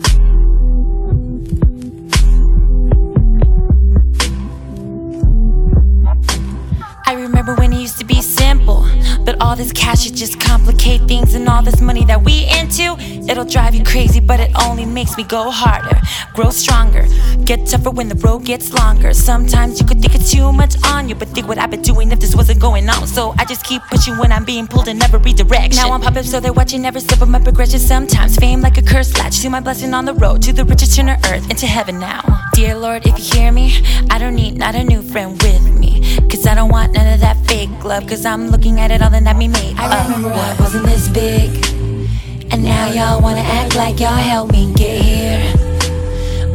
Thank you. This cash, it just complicate things. And all this money that we into, it'll drive you crazy. But it only makes me go harder, grow stronger, get tougher when the road gets longer. Sometimes you could think it's too much on you. But think what I've been doing if this wasn't going on. So I just keep pushing when I'm being pulled in every direction. Now I'm popping, so they're watching every step of my progression. Sometimes fame like a curse latch. See my blessing on the road to the richest turn of earth into heaven now. Dear Lord, if you hear me, I don't need not a new friend with me. Cause I don't want none of that fake love. Cause I'm looking at it all and that me made. I uh, remember I wasn't this big. And now y'all wanna act like y'all helped me get here.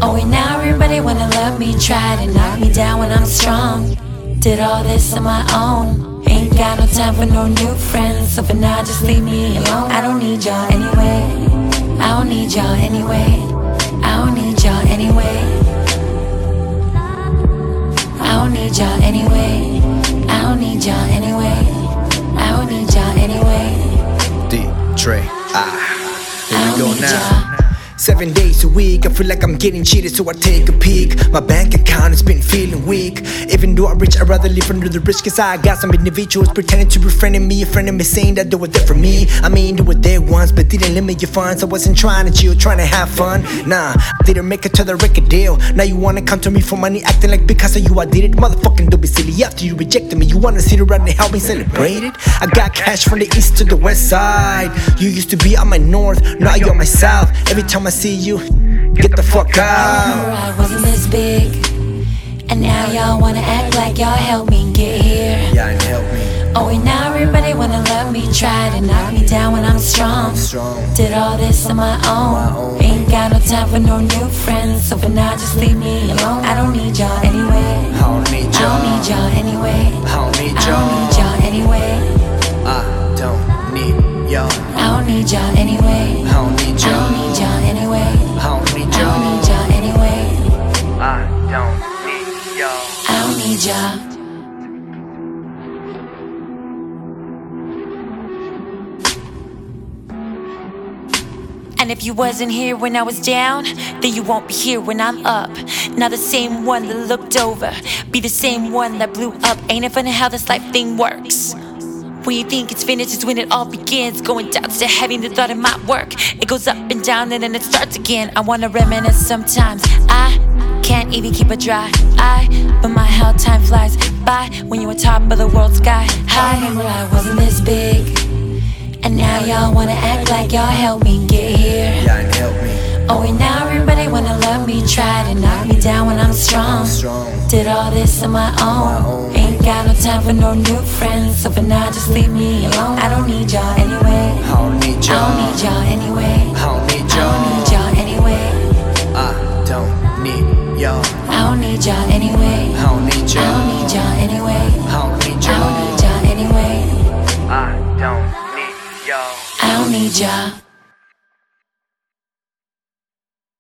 Oh, and now everybody wanna love me, try to knock me down when I'm strong. Did all this on my own. Ain't got no time for no new friends, so for now just leave me alone. I don't need y'all anyway. I don't need y'all anyway. I don't need y'all anyway. I don't need y'all anyway. Ah, here we go now. Seven days a week, I feel like I'm getting cheated, so I take a peek. My bank account has been feeling weak. Even though I'm rich, I'd rather live under the bridge, cause I got some individuals pretending to be friending me, a friend of me saying that they were there for me. I mean, they were there once, but didn't limit your funds. I wasn't trying to chill, trying to have fun. Nah, I didn't make it to the record deal. Now you wanna come to me for money, acting like because of you I did it. Motherfucking don't be silly after you rejected me. You wanna sit around and help me celebrate it? I got cash from the east to the west side. You used to be on my north, now you're on my south. Every time I see you, get the fuck out. I wasn't this big. And now y'all wanna act like y'all helped me get here. Yeah, and help me. Oh, and now everybody wanna love me, try to knock me down when I'm strong. Strong. Did all this on my own. Ain't got no time for no new friends, so for now just leave me alone. I don't need y'all anyway. I don't need I don't need y'all. anyway. I don't need I don't need y'all. y'all anyway. I don't need y'all. I don't need y'all anyway. I don't need y'all. Need y'all anyway. I don't need I don't need y'all anyway. I don't need y'all. I don't need y'all. And if you wasn't here when I was down, then you won't be here when I'm up. Not the same one that looked over, be the same one that blew up. Ain't it funny how this life thing works? When you think it's finished is when it all begins. Going down to heavy, the thought it might work. It goes up and down and then it starts again. I wanna reminisce sometimes. I can't even keep a dry eye, but my how time flies by when you're on top of the world sky I high. remember I wasn't this big. And now y'all wanna act like y'all helped me get here. Yeah, and help me. Oh, and now everybody me, try to knock me down when I'm strong. Did all this on my own. Ain't got no time for no new friends, so for now just leave me alone. I don't need y'all anyway. I don't need y'all. don't need y'all anyway. I don't need I don't need y'all. anyway. I don't need y'all. I don't need y'all anyway. I don't need y'all. don't need y'all anyway. I don't need I don't need y'all anyway. I don't need y'all. I don't need y'all.